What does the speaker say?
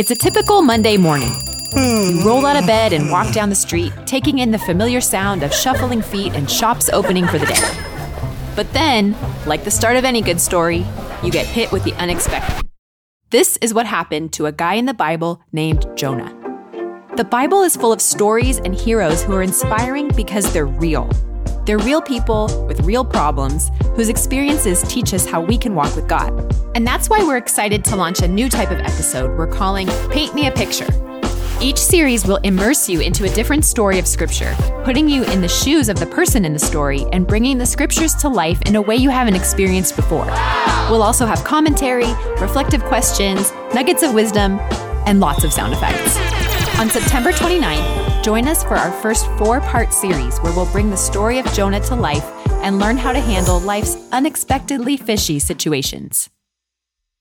It's a typical Monday morning. You roll out of bed and walk down the street, taking in the familiar sound of shuffling feet and shops opening for the day. But then, like the start of any good story, you get hit with the unexpected. This is what happened to a guy in the Bible named Jonah. The Bible is full of stories and heroes who are inspiring because they're real. They're real people with real problems whose experiences teach us how we can walk with God. And that's why we're excited to launch a new type of episode we're calling Paint Me a Picture. Each series will immerse you into a different story of Scripture, putting you in the shoes of the person in the story and bringing the Scriptures to life in a way you haven't experienced before. We'll also have commentary, reflective questions, nuggets of wisdom, and lots of sound effects. On September 29th, join us for our first four part series where we'll bring the story of Jonah to life and learn how to handle life's unexpectedly fishy situations.